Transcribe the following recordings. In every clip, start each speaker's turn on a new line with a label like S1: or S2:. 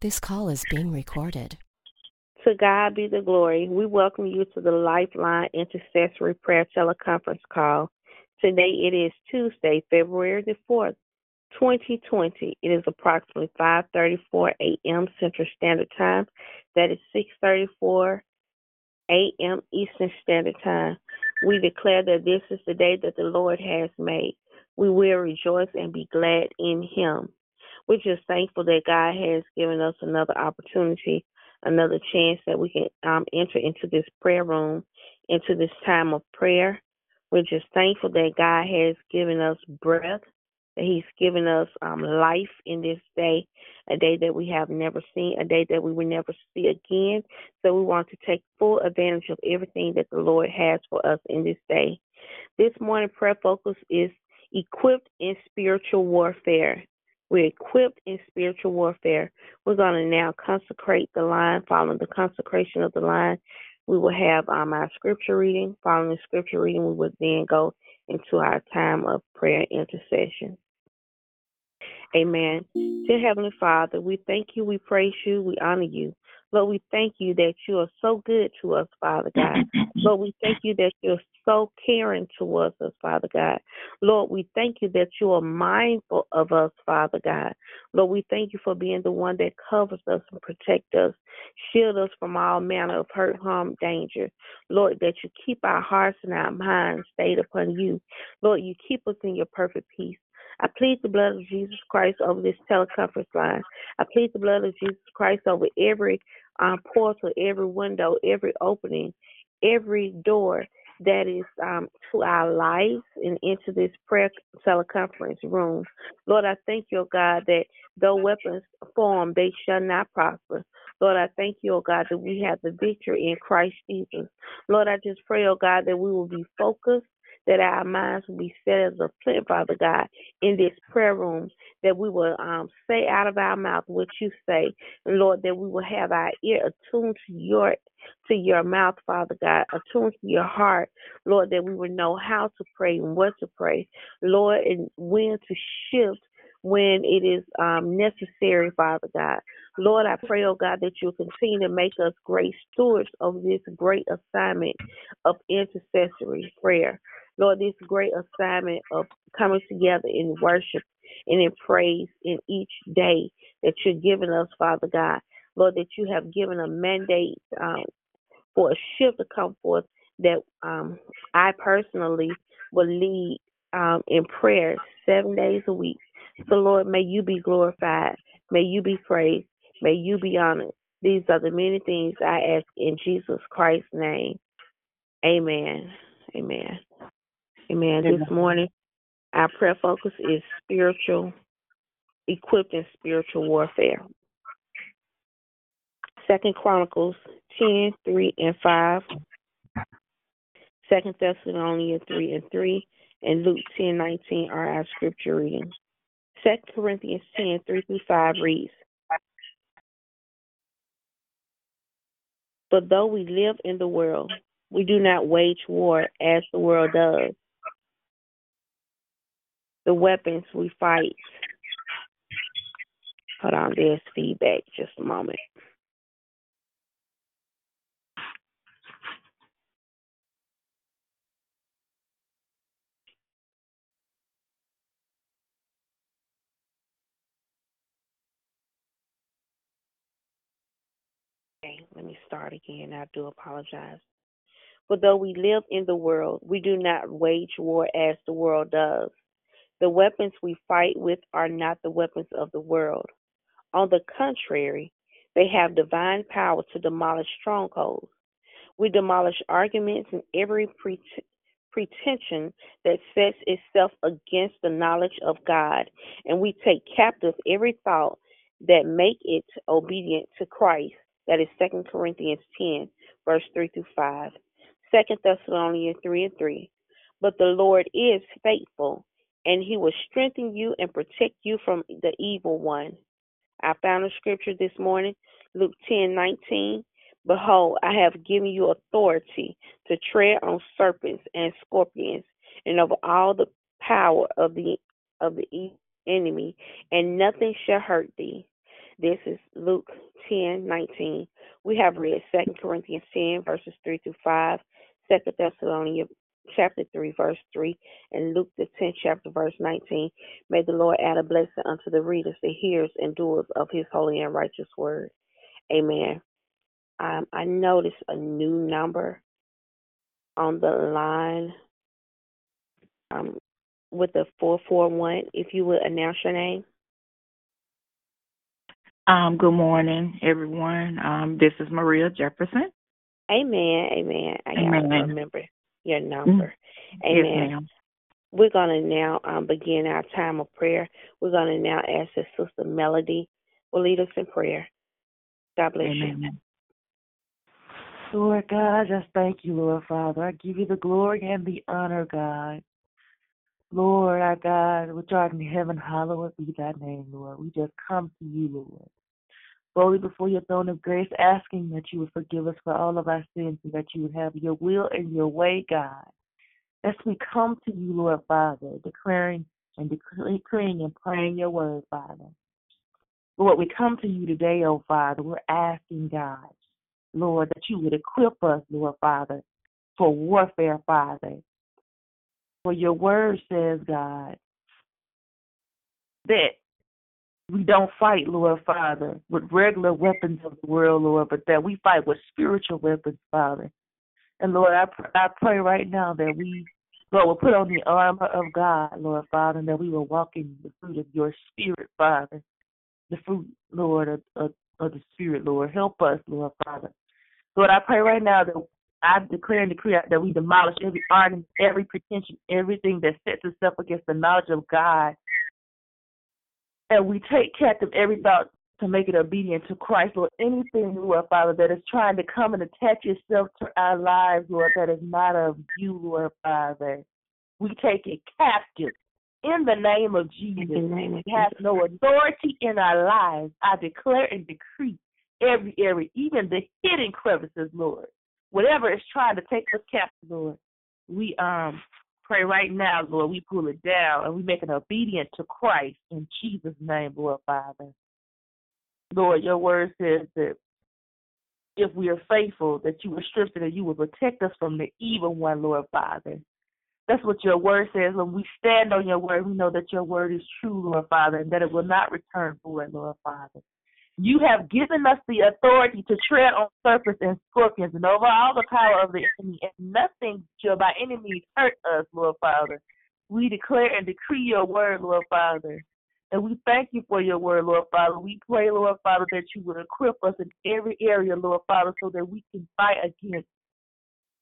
S1: This call is being recorded.
S2: To God be the glory. We welcome you to the Lifeline Intercessory Prayer Teleconference call. Today it is Tuesday, February the 4th, 2020. It is approximately 5:34 a.m. Central Standard Time. That is 6:34 a.m. Eastern Standard Time. We declare that this is the day that the Lord has made. We will rejoice and be glad in Him. We're just thankful that God has given us another opportunity, another chance that we can um, enter into this prayer room, into this time of prayer. We're just thankful that God has given us breath, that He's given us um, life in this day, a day that we have never seen, a day that we will never see again. So we want to take full advantage of everything that the Lord has for us in this day. This morning prayer focus is equipped in spiritual warfare. We're equipped in spiritual warfare. We're going to now consecrate the line. Following the consecration of the line, we will have um, our scripture reading. Following the scripture reading, we will then go into our time of prayer and intercession. Amen. Dear Heavenly Father, we thank you, we praise you, we honor you. Lord, we thank you that you are so good to us, Father God. Lord, we thank you that you're so caring towards us, Father God. Lord, we thank you that you are mindful of us, Father God. Lord, we thank you for being the one that covers us and protects us, shield us from all manner of hurt, harm, danger. Lord, that you keep our hearts and our minds stayed upon you. Lord, you keep us in your perfect peace. I plead the blood of Jesus Christ over this teleconference line. I plead the blood of Jesus Christ over every um, portal, every window, every opening, every door that is um, to our lives and into this prayer teleconference room. Lord, I thank you, oh God, that though weapons form, they shall not prosper. Lord, I thank you, oh God, that we have the victory in Christ Jesus. Lord, I just pray, oh God, that we will be focused that our minds will be set as a flint, Father God, in this prayer room, that we will um, say out of our mouth what you say, Lord, that we will have our ear attuned to your to your mouth, Father God, attuned to your heart, Lord, that we will know how to pray and what to pray, Lord, and when to shift when it is um, necessary, Father God. Lord, I pray, oh God, that you'll continue to make us great stewards of this great assignment of intercessory prayer. Lord, this great assignment of coming together in worship and in praise in each day that you're giving us, Father God. Lord, that you have given a mandate um, for a shift to come forth that um, I personally will lead um, in prayer seven days a week. So, Lord, may you be glorified. May you be praised. May you be honored. These are the many things I ask in Jesus Christ's name. Amen. Amen. Amen. Amen. This morning, our prayer focus is spiritual, equipped in spiritual warfare. Second Chronicles 10, 3 and 5. Second Thessalonians 3 and 3 and Luke 10, 19 are our scripture readings. Second Corinthians 10, 3 through 5 reads, But though we live in the world, we do not wage war as the world does the weapons we fight. Hold on, there's feedback. Just a moment. Okay, let me start again. I do apologize. For though we live in the world, we do not wage war as the world does. The weapons we fight with are not the weapons of the world. On the contrary, they have divine power to demolish strongholds. We demolish arguments and every pretension that sets itself against the knowledge of God, and we take captive every thought that make it obedient to Christ. That is 2 Corinthians 10, verse 3 through 5. 2 Thessalonians 3 and 3. But the Lord is faithful and he will strengthen you and protect you from the evil one. I found a scripture this morning, Luke 10 19. Behold, I have given you authority to tread on serpents and scorpions and over all the power of the of the enemy, and nothing shall hurt thee. This is Luke 10 19. We have read 2 Corinthians 10, verses 3 through 5, 2 Thessalonians chapter 3, verse 3, and Luke the 10th chapter, verse 19. May the Lord add a blessing unto the readers, the hearers, and doers of his holy and righteous word. Amen. Um, I noticed a new number on the line um, with the 441. If you would announce your name.
S3: Um, good morning, everyone. Um, this is Maria Jefferson.
S2: Amen. Amen. I
S3: Amen.
S2: gotta remember your number.
S3: Yes,
S2: Amen.
S3: ma'am.
S2: We're gonna now um, begin our time of prayer. We're gonna now ask that Sister Melody will lead us in prayer. God bless you.
S3: Amen.
S4: Lord God, I just thank you, Lord Father. I give you the glory and the honor, God. Lord, our God, which art in heaven, hallowed be thy name, Lord. We just come to you, Lord. Boldly before your throne of grace, asking that you would forgive us for all of our sins and that you would have your will and your way, God. As we come to you, Lord Father, declaring and decreeing and praying your word, Father. Lord, we come to you today, oh Father. We're asking, God, Lord, that you would equip us, Lord Father, for warfare, Father. For your word says, God, that we don't fight, Lord Father, with regular weapons of the world, Lord, but that we fight with spiritual weapons, Father. And Lord, I, pr- I pray right now that we, Lord, will put on the armor of God, Lord Father, and that we will walk in the fruit of your spirit, Father. The fruit, Lord, of, of, of the spirit, Lord. Help us, Lord Father. Lord, I pray right now that I declare and decree that we demolish every argument, every pretension, everything that sets itself against the knowledge of God. And we take captive every thought to make it obedient to Christ, Lord. Anything, Lord Father, that is trying to come and attach itself to our lives, Lord, that is not of you, Lord Father. We take it captive in the name of Jesus.
S2: In the name of
S4: It has
S2: Jesus.
S4: no authority in our lives. I declare and decree every area, even the hidden crevices, Lord. Whatever is trying to take us captive, Lord, we um pray right now, Lord, we pull it down and we make it obedient to Christ in Jesus' name, Lord Father. Lord, your word says that if we are faithful, that you will strengthen and you will protect us from the evil one, Lord Father. That's what your word says. When we stand on your word, we know that your word is true, Lord Father, and that it will not return void, Lord Father. You have given us the authority to tread on serpents and scorpions and over all the power of the enemy, and nothing shall by any means hurt us, Lord Father. We declare and decree your word, Lord Father. And we thank you for your word, Lord Father. We pray, Lord Father, that you would equip us in every area, Lord Father, so that we can fight against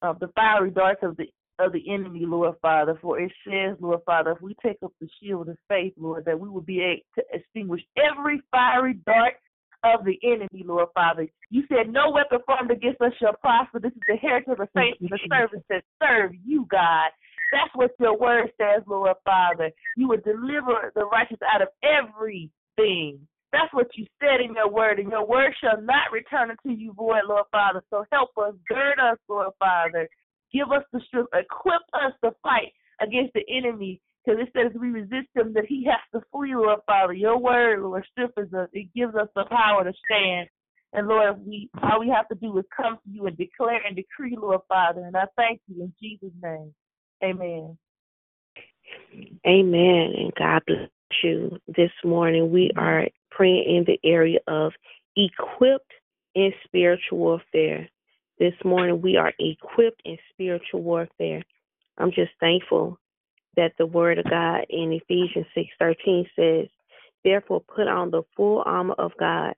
S4: uh, the fiery darts of the of the enemy, Lord Father. For it says, Lord Father, if we take up the shield of faith, Lord, that we will be able to extinguish every fiery dart of the enemy, Lord Father. You said no weapon formed against us shall prosper. This is the heritage of the saints and the servants that serve you, God. That's what your word says, Lord Father. You will deliver the righteous out of everything. That's what you said in your word, and your word shall not return unto you void, Lord Father. So help us, gird us, Lord Father. Give us the strength, equip us to fight against the enemy. Because it says we resist him, that he has to flee, Lord Father. Your word, Lord, strengthens us. It gives us the power to stand. And Lord, we all we have to do is come to you and declare and decree, Lord Father. And I thank you in Jesus' name. Amen.
S2: Amen. And God bless you. This morning we are praying in the area of equipped in spiritual warfare. This morning we are equipped in spiritual warfare. I'm just thankful that the word of God in Ephesians 6:13 says, "Therefore put on the full armor of God,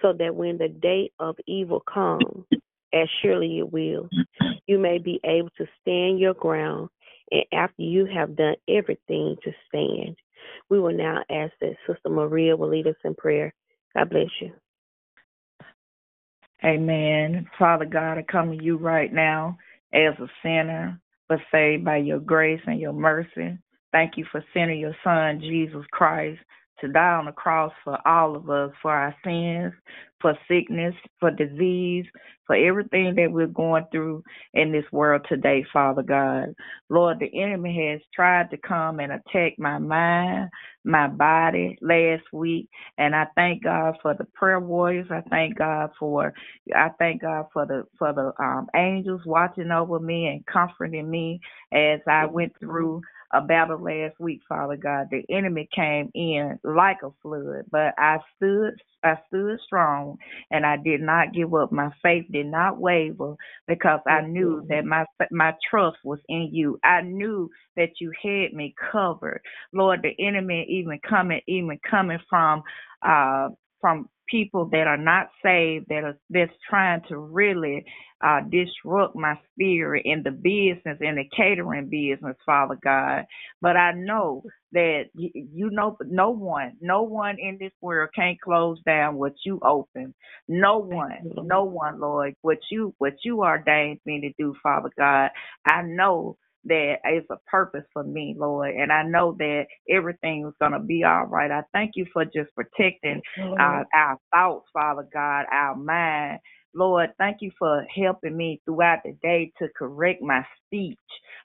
S2: so that when the day of evil comes, as surely it will, you may be able to stand your ground, and after you have done everything to stand." We will now ask that Sister Maria will lead us in prayer. God bless you.
S3: Amen. Father God, I come to you right now as a sinner, but saved by your grace and your mercy. Thank you for sending your son, Jesus Christ, to die on the cross for all of us, for our sins, for sickness, for disease, for everything that we're going through in this world today, Father God. Lord, the enemy has tried to come and attack my mind, my body last week, and I thank God for the prayer warriors. I thank God for I thank God for the for the um, angels watching over me and comforting me as I went through a battle last week, Father God. The enemy came in like a flood, but I stood I stood strong and I did not give up. My faith did not waver because I knew that my my trust was in you. I knew that you had me covered. Lord, the enemy even coming even coming from uh from people that are not saved that are that's trying to really uh, disrupt my spirit in the business in the catering business, Father God. But I know that you, you know no one, no one in this world can't close down what you open. No one, no one, Lord, what you what you ordained me to do, Father God. I know that is a purpose for me, Lord. And I know that everything is going to be all right. I thank you for just protecting uh, our thoughts, Father God, our mind. Lord, thank you for helping me throughout the day to correct my speech,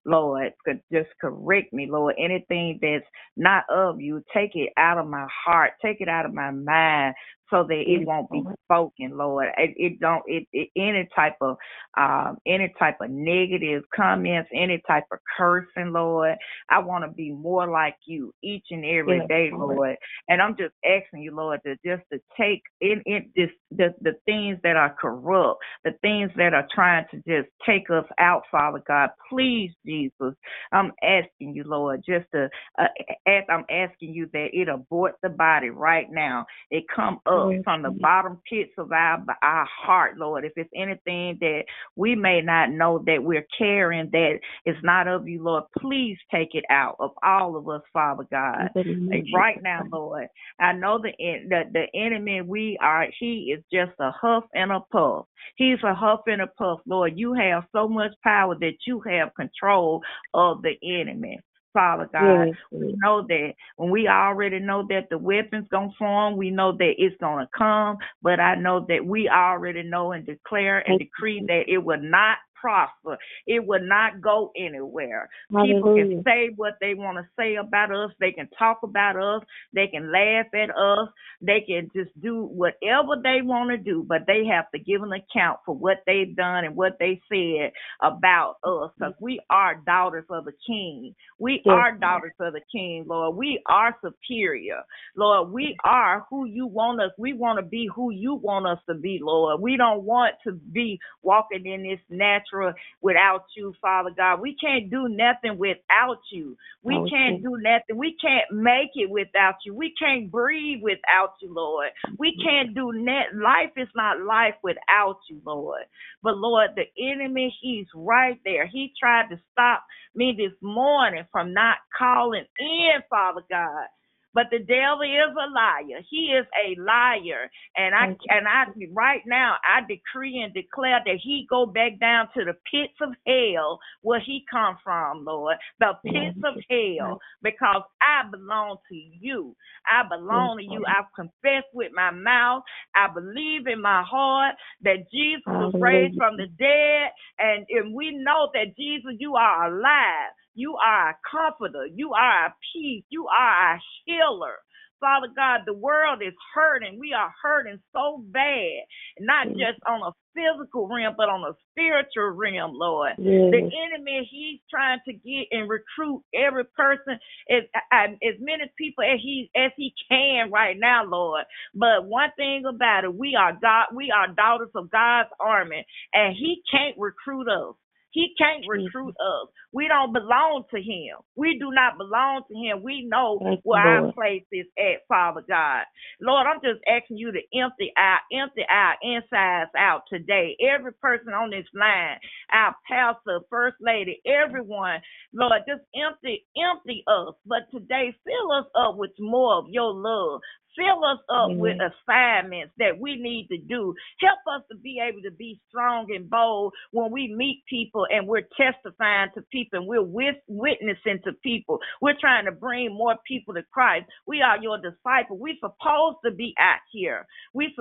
S3: Lord. Just correct me, Lord. Anything that's not of you, take it out of my heart, take it out of my mind, so that it won't be spoken, Lord. It, it don't it, it, any type of um any type of negative comments, any type of cursing, Lord. I want to be more like you each and every yes, day, Lord. Lord. And I'm just asking you, Lord, to just to take in in this the the things that are corrupt, the things that are trying to just take us out, Father God. Please, Jesus, I'm asking you, Lord, just to uh, as I'm asking you that it abort the body right now. It come up from the bottom pits of our our heart, Lord. If it's anything that we may not know that we're carrying that is not of you, Lord, please take it out of all of us, Father God. Like right now, Lord, I know the the the enemy we are. He is just a huff and a puff. He's a huff and a puff, Lord. You have so much power that you have control of the enemy. Father God. Yes. We know that when we already know that the weapon's gonna form, we know that it's gonna come, but I know that we already know and declare and decree that it will not prosper. It will not go anywhere. Hallelujah. People can say what they want to say about us. They can talk about us. They can laugh at us. They can just do whatever they want to do, but they have to give an account for what they've done and what they said about us because we are daughters of the King. We yes. are daughters of the King, Lord. We are superior. Lord, we are who you want us. We want to be who you want us to be, Lord. We don't want to be walking in this natural without you, Father God. We can't do nothing without you. We oh, okay. can't do nothing. We can't make it without you. We can't breathe without you, Lord. We can't do net. Life is not life without you, Lord. But Lord, the enemy, he's right there. He tried to stop me this morning from not calling in, Father God. But the devil is a liar. He is a liar. And I and I right now I decree and declare that he go back down to the pits of hell where he come from, Lord. The pits of hell. Because I belong to you. I belong to you. I've confessed with my mouth. I believe in my heart that Jesus was raised from the dead. And, and we know that Jesus, you are alive. You are a comforter. You are a peace. You are a healer. Father God, the world is hurting. We are hurting so bad, not mm. just on a physical realm, but on a spiritual realm, Lord. Yes. The enemy, he's trying to get and recruit every person as as many people as he as he can right now, Lord. But one thing about it, we are God, we are daughters of God's army, and he can't recruit us. He can't recruit us. We don't belong to him. We do not belong to him. We know Thank where our place is at, Father God. Lord, I'm just asking you to empty our empty our insides out today. Every person on this line, our pastor, first lady, everyone, Lord, just empty, empty us. But today, fill us up with more of your love. Fill us up mm-hmm. with assignments that we need to do. Help us to be able to be strong and bold when we meet people and we're testifying to people and we're with, witnessing to people. We're trying to bring more people to Christ. We are your disciples. We're supposed to be out here. We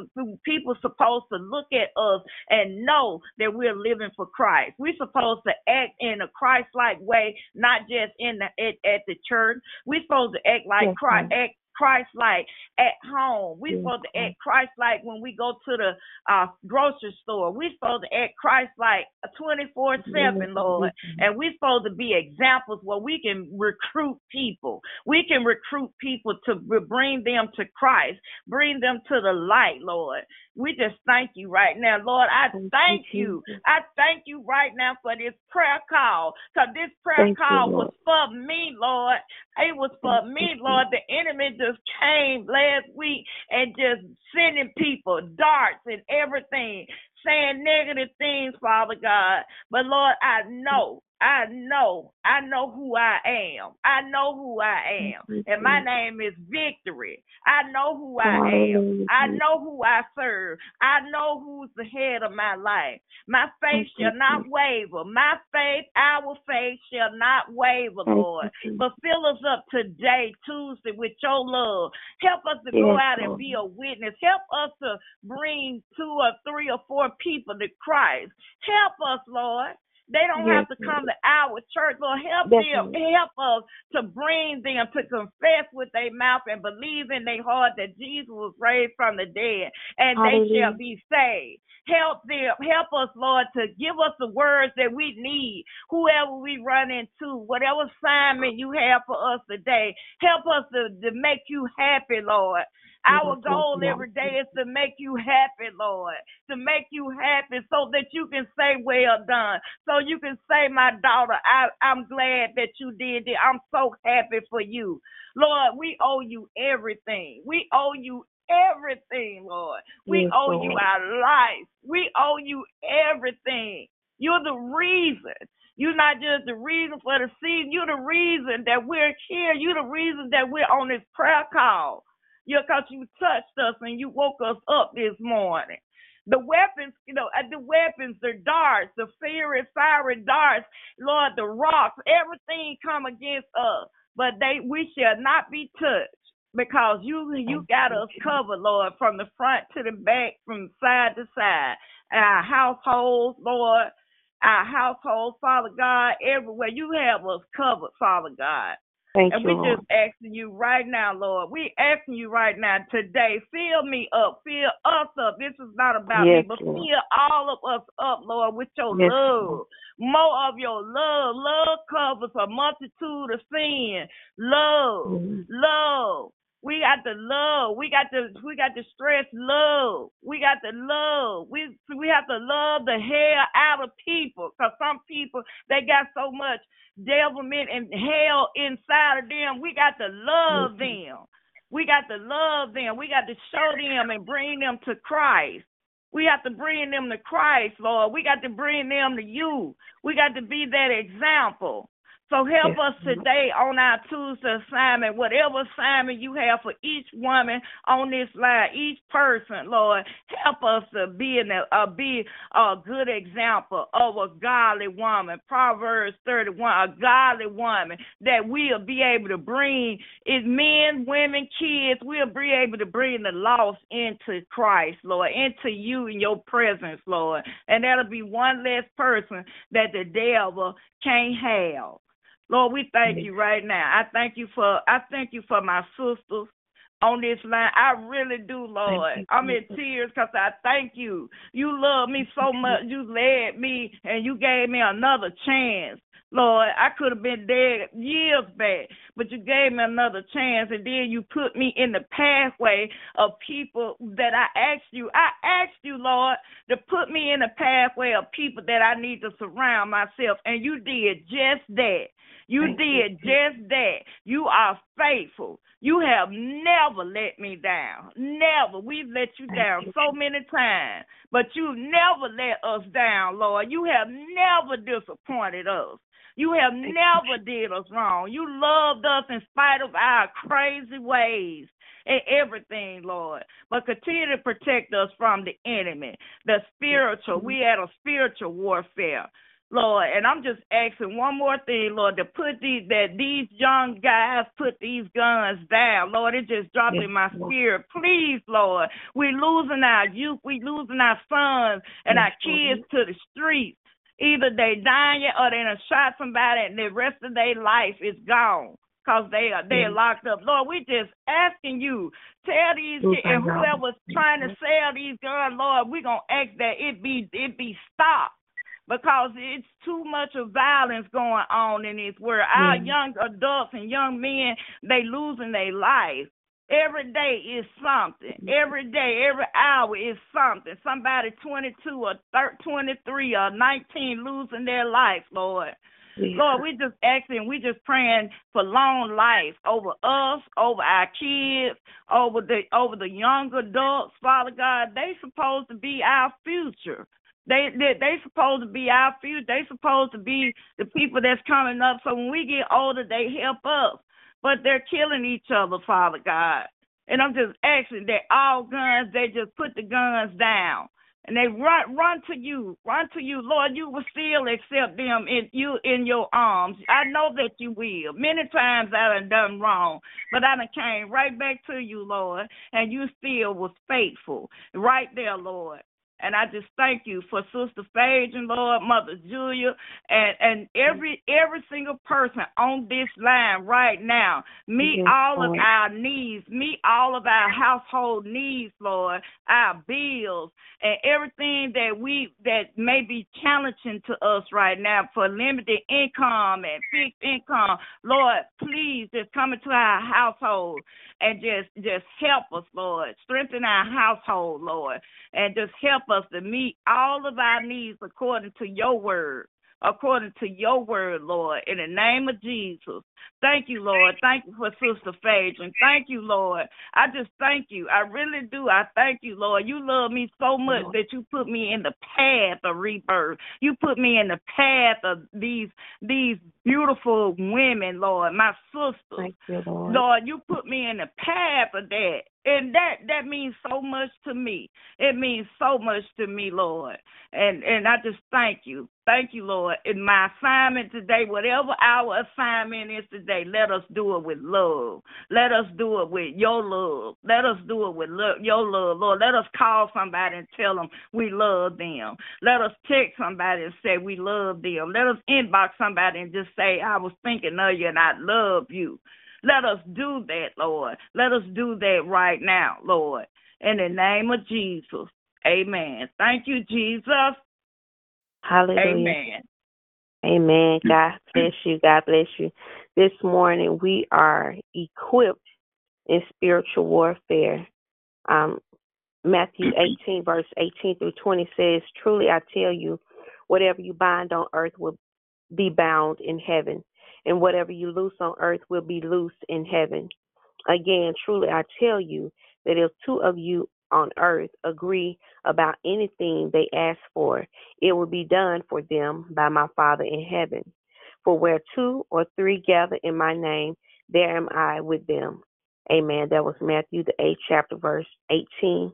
S3: people supposed to look at us and know that we're living for Christ. We're supposed to act in a Christ-like way, not just in the at, at the church. We're supposed to act like Christ, act Christ like at home. We're supposed to act Christ like when we go to the uh, grocery store. We're supposed to act Christ like 24 7, Lord. And we're supposed to be examples where we can recruit people. We can recruit people to bring them to Christ, bring them to the light, Lord. We just thank you right now, Lord. I thank you. I thank you right now for this prayer call. Because this prayer thank call you, was for me, Lord. It was for me, Lord. The enemy just came last week and just sending people darts and everything, saying negative things, Father God. But Lord, I know I know, I know who I am. I know who I am. And my name is Victory. I know who I am. I know who I serve. I know who's the head of my life. My faith shall not waver. My faith, our faith shall not waver, Lord. But fill us up today, Tuesday, with your love. Help us to go out and be a witness. Help us to bring two or three or four people to Christ. Help us, Lord. They don't yes, have to come to our church. Lord, help them, help us to bring them to confess with their mouth and believe in their heart that Jesus was raised from the dead and Hallelujah. they shall be saved. Help them, help us, Lord, to give us the words that we need, whoever we run into, whatever assignment you have for us today. Help us to, to make you happy, Lord. Our goal every day is to make you happy, Lord, to make you happy so that you can say, Well done. So you can say, My daughter, I, I'm glad that you did it. I'm so happy for you. Lord, we owe you everything. We owe you everything, Lord. We yes, owe Lord. you our life. We owe you everything. You're the reason. You're not just the reason for the season. You're the reason that we're here. You're the reason that we're on this prayer call. Yeah, because you touched us and you woke us up this morning. The weapons, you know, uh, the weapons, the darts, the fiery, fiery darts, Lord, the rocks, everything come against us, but they we shall not be touched because you you got us covered, Lord, from the front to the back, from side to side. Our households, Lord, our households, Father God, everywhere you have us covered, Father God.
S2: Thank
S3: and
S2: we
S3: just asking you right now, Lord. We asking you right now today, fill me up, fill us up. This is not about
S2: yes,
S3: me, but Lord. fill all of us up, Lord, with your yes, love. Lord. More of your love. Love covers a multitude of sin. Love, mm-hmm. love. We got the love. We got the we got the stress love. We got the love. We we have to love the hell out of people. Cause some people they got so much devilment and hell inside of them. We got to love mm-hmm. them. We got to love them. We got to show them and bring them to Christ. We have to bring them to Christ, Lord. We got to bring them to you. We got to be that example. So help us today on our Tuesday assignment, whatever assignment you have for each woman on this line, each person, Lord, help us to be in a, uh, be a good example of a godly woman. Proverbs 31, a godly woman that we'll be able to bring is men, women, kids, we'll be able to bring the lost into Christ, Lord, into you in your presence, Lord. And that'll be one less person that the devil can't have. Lord, we thank you right now. I thank you for I thank you for my sisters on this line. I really do, Lord. I'm in tears because I thank you. You love me so much. You led me and you gave me another chance. Lord, I could have been dead years back, but you gave me another chance, and then you put me in the pathway of people that I asked you. I asked you, Lord, to put me in the pathway of people that I need to surround myself, and you did just that. You Thank did you. just that. You are faithful. You have never let me down. Never. We've let you down so many times, but you never let us down, Lord. You have never disappointed us. You have never did us wrong. You loved us in spite of our crazy ways. and everything, Lord. But continue to protect us from the enemy, the spiritual. We had a spiritual warfare. Lord, and I'm just asking one more thing, Lord, to put these that these young guys put these guns down. Lord, it just dropped yes, in my Lord. spirit. Please, Lord. We losing our youth, we losing our sons and yes, our kids Lord. to the streets. Either they dying or they done shot somebody and the rest of their life is gone because they are they are locked up. Lord, we just asking you, tell these and whoever's trying to sell these guns, Lord, we gonna ask that it be it be stopped because it's too much of violence going on in this world. Our young adults and young men, they losing their life. Every day is something. Every day, every hour is something. Somebody 22 or 30, 23 or 19 losing their life, Lord. Yeah. Lord, we just asking, we just praying for long life over us, over our kids, over the over the young adults. Father God, they supposed to be our future. They they they supposed to be our future. They supposed to be the people that's coming up. So when we get older, they help us. But they're killing each other, Father God. And I'm just asking that all guns, they just put the guns down and they run run to you, run to you, Lord. You will still accept them in you in your arms. I know that you will. Many times I done done wrong, but I done came right back to you, Lord, and you still was faithful, right there, Lord. And I just thank you for Sister Phage and Lord, Mother Julia, and and every every single person on this line right now. Meet yes, all Lord. of our needs, meet all of our household needs, Lord, our bills, and everything that we that may be challenging to us right now for limited income and fixed income. Lord, please just come into our household and just just help us, Lord. Strengthen our household, Lord, and just help us to meet all of our needs according to your word according to your word, Lord, in the name of Jesus. Thank you, Lord. Thank you for Sister Phage. And thank you, Lord. I just thank you. I really do. I thank you, Lord. You love me so much that you put me in the path of rebirth. You put me in the path of these these beautiful women, Lord, my sisters.
S2: Thank you, Lord.
S3: Lord, you put me in the path of that and that that means so much to me. It means so much to me, Lord. And and I just thank you. Thank you, Lord. In my assignment today, whatever our assignment is today, let us do it with love. Let us do it with your love. Let us do it with love, your love, Lord. Let us call somebody and tell them we love them. Let us text somebody and say we love them. Let us inbox somebody and just say I was thinking of you and I love you. Let us do that, Lord. Let us do that right now, Lord. In the name of Jesus. Amen. Thank you, Jesus.
S2: Hallelujah.
S3: Amen.
S2: Amen. God bless you. God bless you. This morning we are equipped in spiritual warfare. Um, Matthew 18, verse 18 through 20 says, Truly I tell you, whatever you bind on earth will be bound in heaven, and whatever you loose on earth will be loosed in heaven. Again, truly I tell you that if two of you on earth agree about anything they ask for, it will be done for them by my Father in heaven. For where two or three gather in my name, there am I with them. Amen. That was Matthew the eighth chapter, verse eighteen.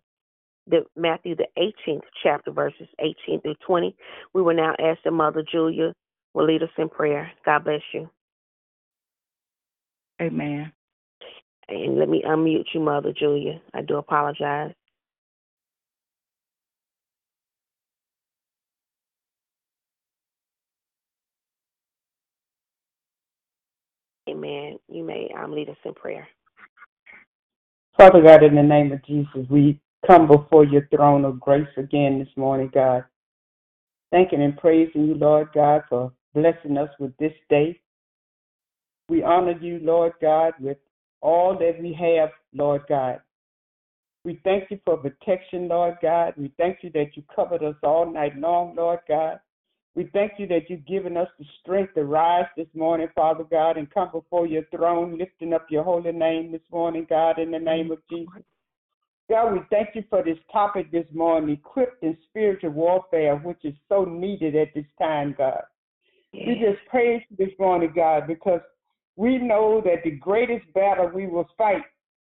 S2: The Matthew the eighteenth chapter, verses eighteen through twenty. We will now ask the Mother Julia will lead us in prayer. God bless you.
S3: Amen.
S2: And let me unmute you, Mother Julia. I do apologize. Amen. You may um, lead us in prayer.
S5: Father God, in the name of Jesus, we come before your throne of grace again this morning, God. Thanking and praising you, Lord God, for blessing us with this day. We honor you, Lord God, with all that we have, Lord God. We thank you for protection, Lord God. We thank you that you covered us all night long, Lord God. We thank you that you've given us the strength to rise this morning, Father God, and come before your throne, lifting up your holy name this morning, God, in the name of Jesus. God, we thank you for this topic this morning, equipped in spiritual warfare, which is so needed at this time, God. We just praise you this morning, God, because we know that the greatest battle we will fight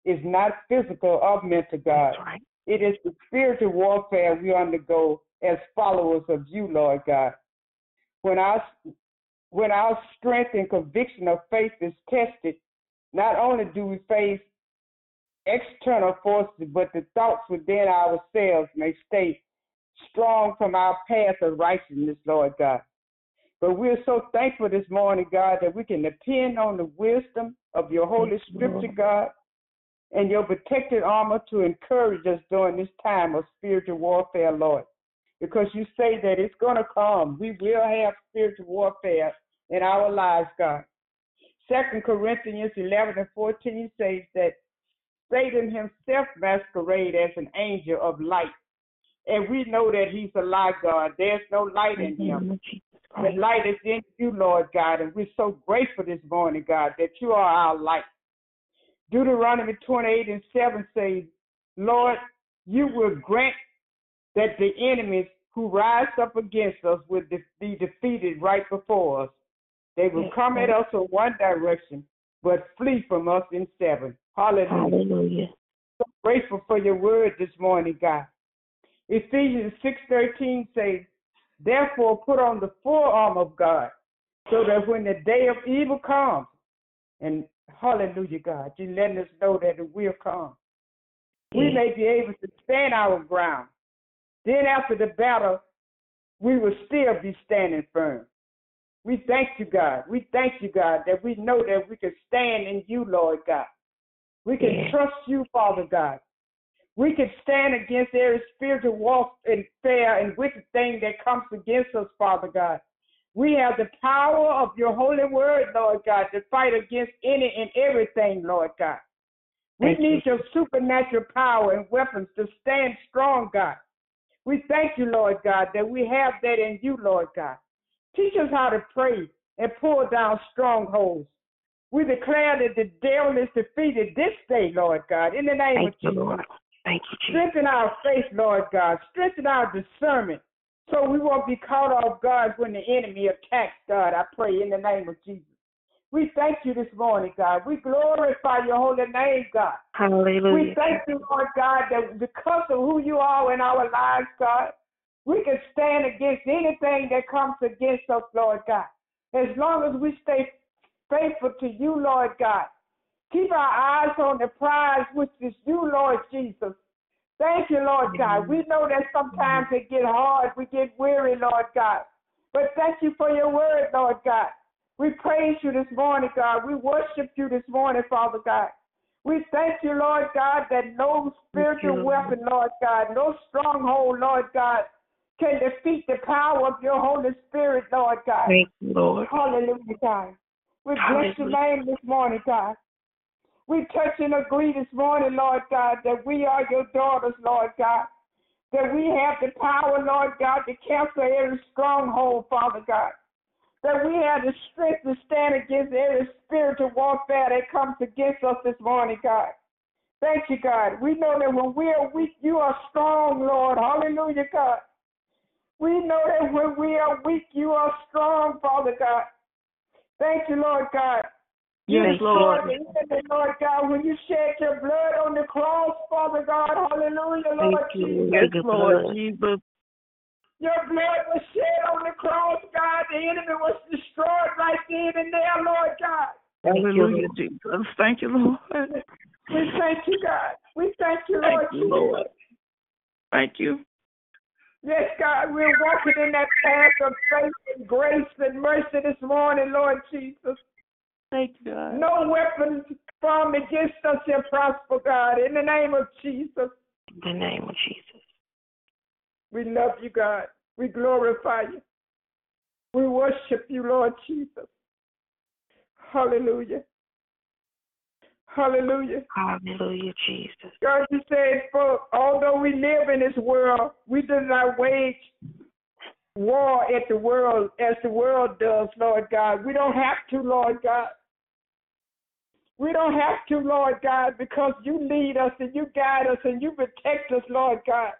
S5: is not physical or mental, God.
S2: right.
S5: It is the spiritual warfare we undergo as followers of you, Lord God. When our when our strength and conviction of faith is tested, not only do we face external forces, but the thoughts within ourselves may stay strong from our path of righteousness, Lord God. But we're so thankful this morning, God, that we can depend on the wisdom of your Holy Scripture, God, and your protected armor to encourage us during this time of spiritual warfare, Lord. Because you say that it's going to come. We will have spiritual warfare in our lives, God. Second Corinthians 11 and 14 says that Satan himself masquerades as an angel of light. And we know that he's a lie, God. There's no light in him. The light is in you, Lord God. And we're so grateful this morning, God, that you are our light. Deuteronomy 28 and 7 says, Lord, you will grant that the enemies who rise up against us will be defeated right before us. They will come at us in one direction, but flee from us in seven. Hallelujah.
S2: Hallelujah.
S5: So grateful for your word this morning, God. Ephesians 6.13 says, Therefore put on the full armor of God, so that when the day of evil comes, and hallelujah, God, You're letting us know that it will come, we may be able to stand our ground. Then after the battle, we will still be standing firm. We thank you, God. We thank you, God, that we know that we can stand in you, Lord God. We can yeah. trust you, Father God. We can stand against every spiritual warfare and fear and wicked thing that comes against us, Father God. We have the power of your holy word, Lord God, to fight against any and everything, Lord God. We thank need you. your supernatural power and weapons to stand strong, God. We thank you, Lord God, that we have that in you, Lord God. Teach us how to pray and pull down strongholds. We declare that the devil is defeated this day, Lord God, in the name
S2: Thank
S5: of Jesus.
S2: You. Thank you, Jesus.
S5: Strengthen our faith, Lord God. Strengthen our discernment so we won't be caught off guard when the enemy attacks, God. I pray in the name of Jesus. We thank you this morning, God. We glorify your holy name, God.
S2: Hallelujah.
S5: We thank you, Lord God, that because of who you are in our lives, God, we can stand against anything that comes against us, Lord God. As long as we stay faithful to you, Lord God. Keep our eyes on the prize, which is you, Lord Jesus. Thank you, Lord God. We know that sometimes it get hard. We get weary, Lord God. But thank you for your word, Lord God. We praise you this morning, God. We worship you this morning, Father God. We thank you, Lord God, that no spiritual weapon, Lord God, no stronghold, Lord God, can defeat the power of your Holy Spirit, Lord God.
S2: Thank you, Lord.
S5: Hallelujah, God. We bless your name this morning, God. We touch and agree this morning, Lord God, that we are your daughters, Lord God. That we have the power, Lord God, to cancel every stronghold, Father God. That we have the strength to stand against every spiritual warfare that comes against us this morning, God. Thank you, God. We know that when we are weak, you are strong, Lord. Hallelujah, God. We know that when we are weak, you are strong, Father God. Thank you, Lord God.
S3: Yes, Lord.
S5: Enemy, Lord God, when you shed your blood on the cross, Father God, hallelujah, Lord
S2: Thank
S5: Jesus.
S3: Yes, Lord Jesus.
S5: Your blood was shed on the cross, God. The enemy was destroyed right then and there, Lord God.
S3: Hallelujah, Jesus. Thank you, Lord.
S5: We thank you, God. We thank you,
S3: Lord
S5: thank
S3: you, Jesus. Lord. Thank you.
S5: Yes, God, we're walking in that path of faith and grace and mercy this morning, Lord Jesus.
S3: Thank you, God.
S5: No weapons formed against us shall prosper, God, in the name of Jesus.
S2: In the name of Jesus.
S5: We love you, God. We glorify you. We worship you, Lord Jesus. Hallelujah. Hallelujah.
S2: Hallelujah, Jesus.
S5: God, you said, for although we live in this world, we do not wage war at the world as the world does, Lord God. We don't have to, Lord God. We don't have to, Lord God, because you lead us and you guide us and you protect us, Lord God.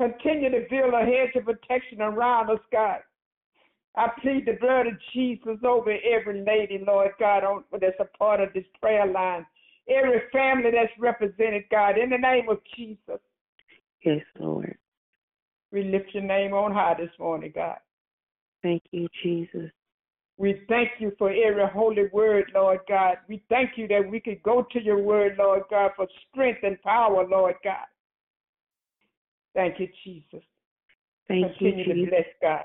S5: Continue to build a hedge of protection around us, God. I plead the blood of Jesus over every lady, Lord God, on, that's a part of this prayer line. every family that's represented, God, in the name of Jesus.
S2: Yes, Lord.
S5: We lift your name on high this morning, God.
S2: Thank you, Jesus.
S5: We thank you for every holy word, Lord God. We thank you that we could go to your word, Lord God, for strength and power, Lord God. Thank you, Jesus.
S2: Thank you, Jesus.
S5: Continue to bless, God.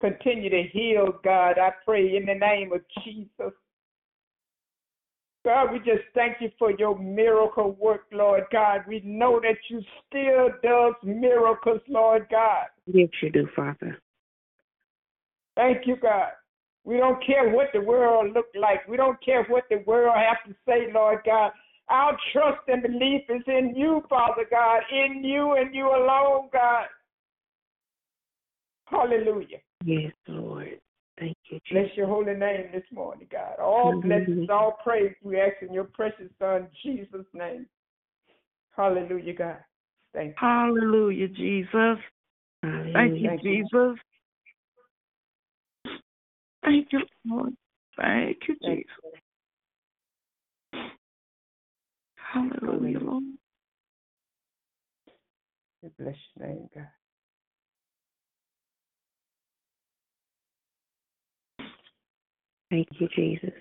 S5: Continue to heal, God. I pray in the name of Jesus. God, we just thank you for your miracle work, Lord God. We know that you still does miracles, Lord God.
S2: Yes, you do, Father.
S5: Thank you, God. We don't care what the world look like. We don't care what the world have to say, Lord God. Our trust and belief is in you, Father God, in you and you alone, God. Hallelujah.
S2: Yes, Lord. Thank you,
S5: Bless your holy name this morning, God. All
S2: Hallelujah.
S5: blessings, all praise we ask in your precious Son, Jesus' name. Hallelujah, God. Thank you.
S3: Hallelujah, Jesus. Thank you,
S5: Thank you.
S3: Jesus. Thank you, Lord. Thank you,
S5: Thank
S3: Jesus.
S5: you.
S3: Hallelujah, Lord.
S5: We bless your name, God.
S2: Thank you, Jesus.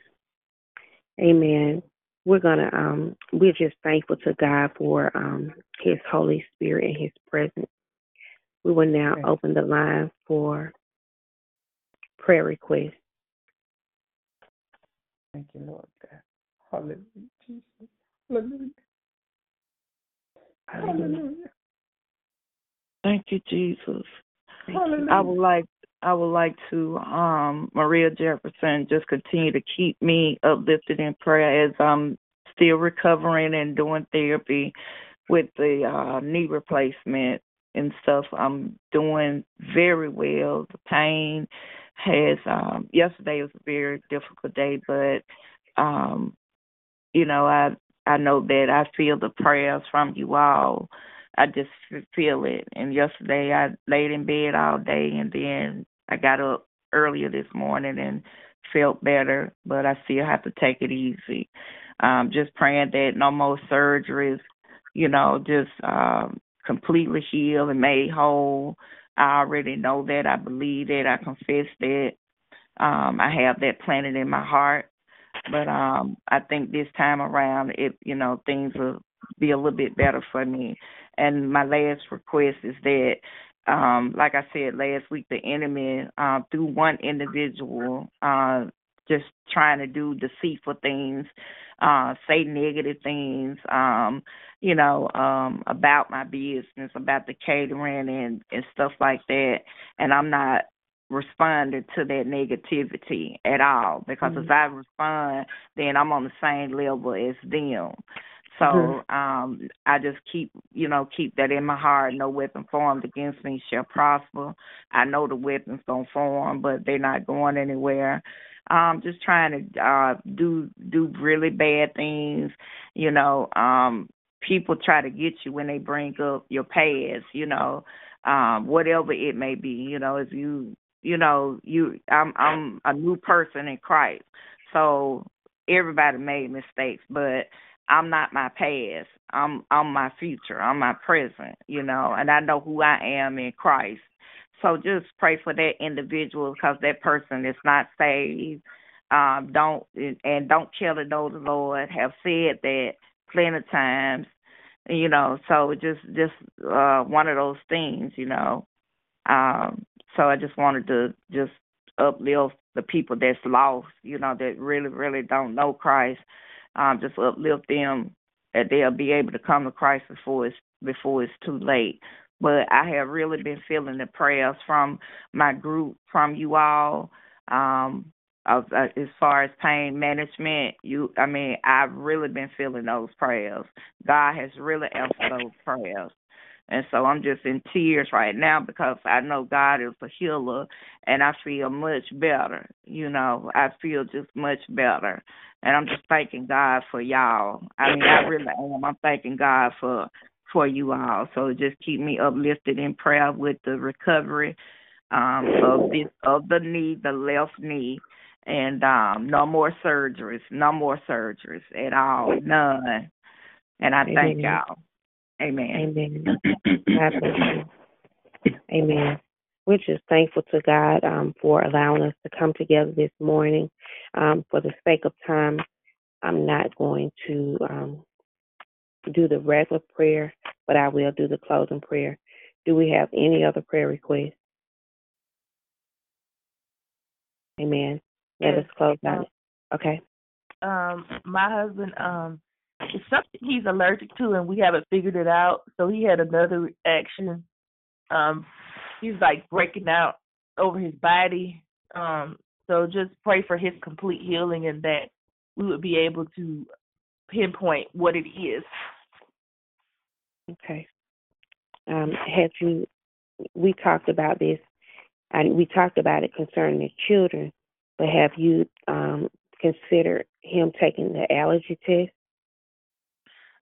S2: Amen. We're gonna um we're just thankful to God for um his Holy Spirit and his presence. We will now
S5: Amen.
S2: open the line for prayer request.
S5: Thank you, Lord God. Hallelujah, Jesus. Hallelujah. Hallelujah.
S3: Thank you, Jesus.
S5: Hallelujah.
S3: I would like I would like to um Maria Jefferson just continue to keep me uplifted in prayer as I'm still recovering and doing therapy with the uh knee replacement and stuff. I'm doing very well. The pain has um yesterday was a very difficult day but um you know I I know that I feel the prayers from you all I just feel it. And yesterday I laid in bed all day and then I got up earlier this morning and felt better, but I still have to take it easy. Um, just praying that no more surgeries, you know, just um completely healed and made whole. I already know that. I believe that. I confess that. Um, I have that planted in my heart. But um I think this time around it you know, things will be a little bit better for me. And my last request is that um, like I said last week, the enemy uh, through one individual uh, just trying to do deceitful things, uh, say negative things, um, you know, um, about my business, about the catering and and stuff like that. And I'm not responding to that negativity at all because if I respond, then I'm on the same level as them. So
S2: Mhm.
S3: um I just keep you know keep that in my heart. No weapon formed against me shall prosper. I know the weapons don't form, but they're not going anywhere. Um, just trying to uh do do really bad things. You know, um, people try to get you when they bring up your past. You know, um, whatever it may be. You know, if you you know you I'm I'm a new person in Christ, so everybody made mistakes, but I'm not my past. I'm I'm my future. I'm my present, you know, and I know who I am in Christ. So just pray for that individual because that person is not saved. Um, don't and don't kill the know the Lord. Have said that plenty of times, you know. So just just uh, one of those things, you know. Um, so I just wanted to just uplift the people that's lost, you know, that really really don't know Christ um, just uplift them that they'll be able to come to Christ before it's before it's too late. But I have really been feeling the prayers from my group, from you all, um, of, uh, as far as pain management. You, I mean, I've really been feeling those prayers. God has really answered those prayers. And so I'm just in tears right now because I know God is a healer and I feel much better. You know, I feel just much better. And I'm just thanking God for y'all. I mean, I really am. I'm thanking God for for you all. So just keep me uplifted in prayer with the recovery um of this of the knee, the left knee. and um, no more surgeries, no more surgeries at all, none. And I thank
S2: Amen.
S3: y'all. Amen.
S2: Amen. Amen. We're just thankful to God um, for allowing us to come together this morning. Um, for the sake of time, I'm not going to um, do the regular prayer, but I will do the closing prayer. Do we have any other prayer requests? Amen. Let
S4: Yes.
S2: us close out. Okay.
S4: um my husband um it's something he's allergic to and we haven't figured it out so he had another reaction um he's like breaking out over his body um so just pray for his complete healing and that we would be able to pinpoint what it is
S2: Okay. Um, have you? We talked about this, and we talked about it concerning the children. But have you um, considered him taking the allergy test?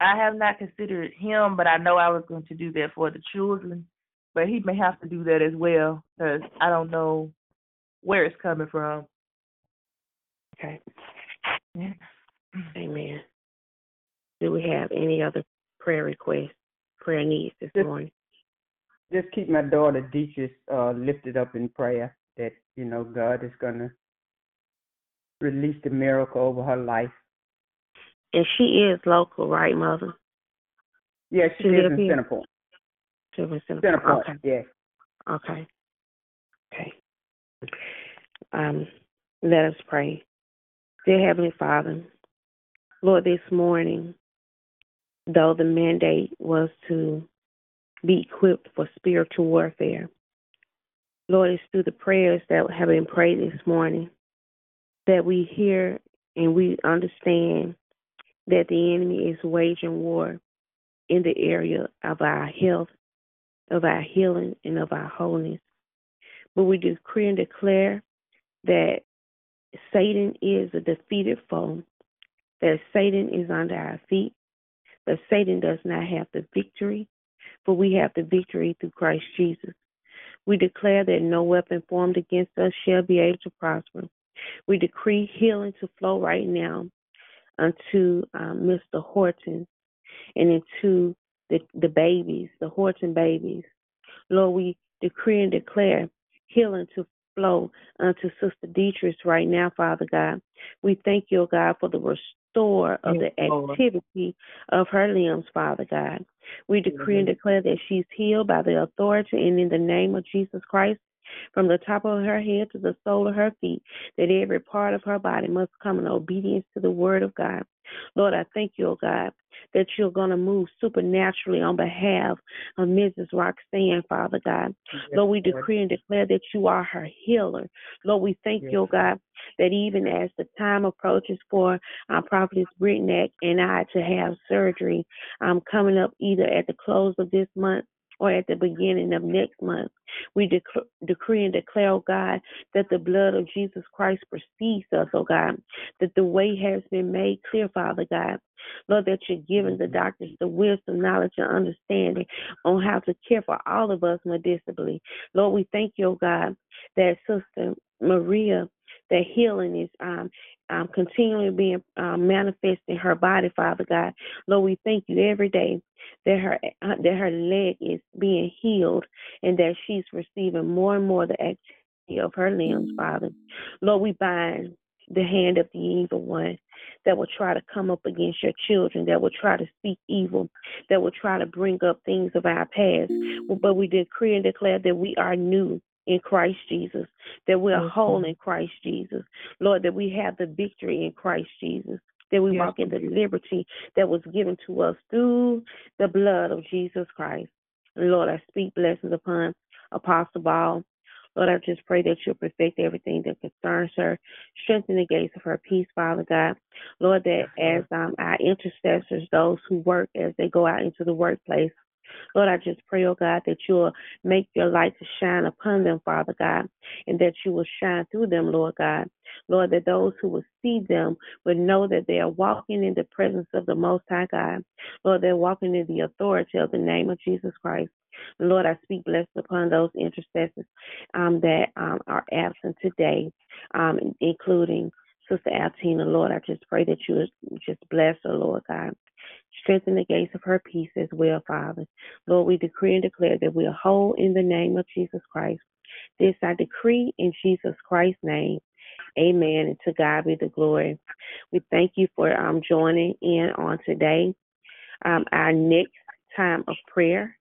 S4: i have not considered him but i know i was going to do that for the children but he may have to do that as well because i don't know where it's coming from
S2: Okay. Amen. Do we have any other prayer requests, prayer needs this
S5: Yes.
S2: morning?
S5: Just keep my daughter Dietrich uh, lifted up in prayer that, you know, God is going to release the miracle over her life.
S2: And she is local, right, Mother?
S5: Yeah, she
S2: She
S5: lives
S2: live
S5: in
S2: here?
S5: Center Point.
S2: Silver Center.
S5: Center Point,
S2: Okay.
S5: yes.
S2: Okay. Okay. Um, let us pray. Dear Heavenly Father, Lord, this morning, though the mandate was to be equipped for spiritual warfare, Lord, it's through the prayers that have been prayed this morning that we hear and we understand that the enemy is waging war in the area of our health, of our healing, and of our wholeness. But we decree and declare that Satan is a defeated foe, that Satan is under our feet, that Satan does not have the victory, but we have the victory through Christ Jesus. We declare that no weapon formed against us shall be able to prosper. We decree healing to flow right now unto um, Mr. Horton and into the, the babies, the Horton babies. Lord, we decree and declare healing to flow unto Sister Dietrich right now, Father God. We thank you, God, for the restore of the activity of her limbs, Father God. We decree and declare that she's healed by the authority and in the name of Jesus Christ. From the top of her head to the sole of her feet, that every part of her body must come in obedience to the word of God. Lord, I thank you, oh God, that you're going to move supernaturally on behalf of Mrs. Roxanne, Father God. Lord, we decree and declare that you are her healer. Lord, we thank
S5: Yes,
S2: you, oh God, that even as the time approaches for our prophetess Brittany and I to have surgery, um, coming up either at the close of this month or at the beginning of next month, we dec- decree and declare, oh God, that the blood of Jesus Christ precedes us, oh God, that the way has been made clear, Father God. Lord, that you're giving the doctors the wisdom, knowledge, and understanding on how to care for all of us medicinally. Lord, we thank you, oh God, that Sister Maria, that healing is um, um, continually being um, manifest in her body, Father God. Lord, we thank you every day that her uh, that her leg is being healed and that she's receiving more and more the activity of her limbs, Father. Lord, we bind the hand of the evil one that will try to come up against your children, that will try to speak evil, that will try to bring up things of our past. But we decree and declare that we are new in Christ Jesus, that we are
S3: Yes,
S2: whole
S3: Lord.
S2: in Christ Jesus. Lord, that we have the victory in Christ Jesus, that we
S3: Yes,
S2: walk in the liberty that was given to us through the blood of Jesus Christ. And Lord, I speak blessings upon Apostle Ball. Lord, I just pray that you'll perfect everything that concerns her. Strengthen the gates of her peace, Father God. Lord, that as um, our intercessors, those who work as they go out into the workplace, Lord, I just pray, oh God, that you will make your light to shine upon them, Father God, and that you will shine through them, Lord God. Lord, that those who will see them will know that they are walking in the presence of the Most High God. Lord, they're walking in the authority of the name of Jesus Christ. Lord, I speak blessed upon those intercessors um, that um, are absent today, um, including Sister Altina. Lord, I just pray that you just bless her, Lord God. Strengthen the gates of her peace as well, Father. Lord, we decree and declare that we are whole in the name of Jesus Christ. This I decree in Jesus Christ's name. Amen. And to God be the glory. We thank you for um, joining in on today. Um, our next time of prayer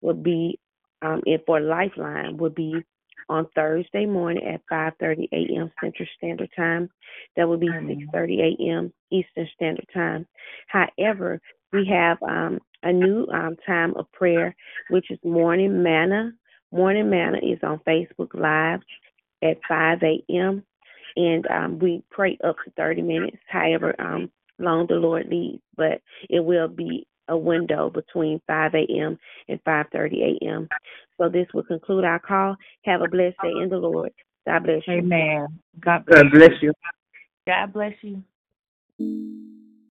S2: will be um, for Lifeline will be on Thursday morning at 5:30 a.m. Central Standard Time. That will be 6:30 a.m. Eastern Standard Time. However, we have um, a new um, time of prayer, which is Morning Manna. Morning Manna is on Facebook Live at 5 a.m. and um, we pray up to 30 minutes, however um, long the Lord leads. But it will be a window between 5 a.m. and 5:30 a.m. So this will conclude our call. Have a blessed day in the Lord. God bless you.
S3: Amen. God
S5: God bless you.
S4: God bless you.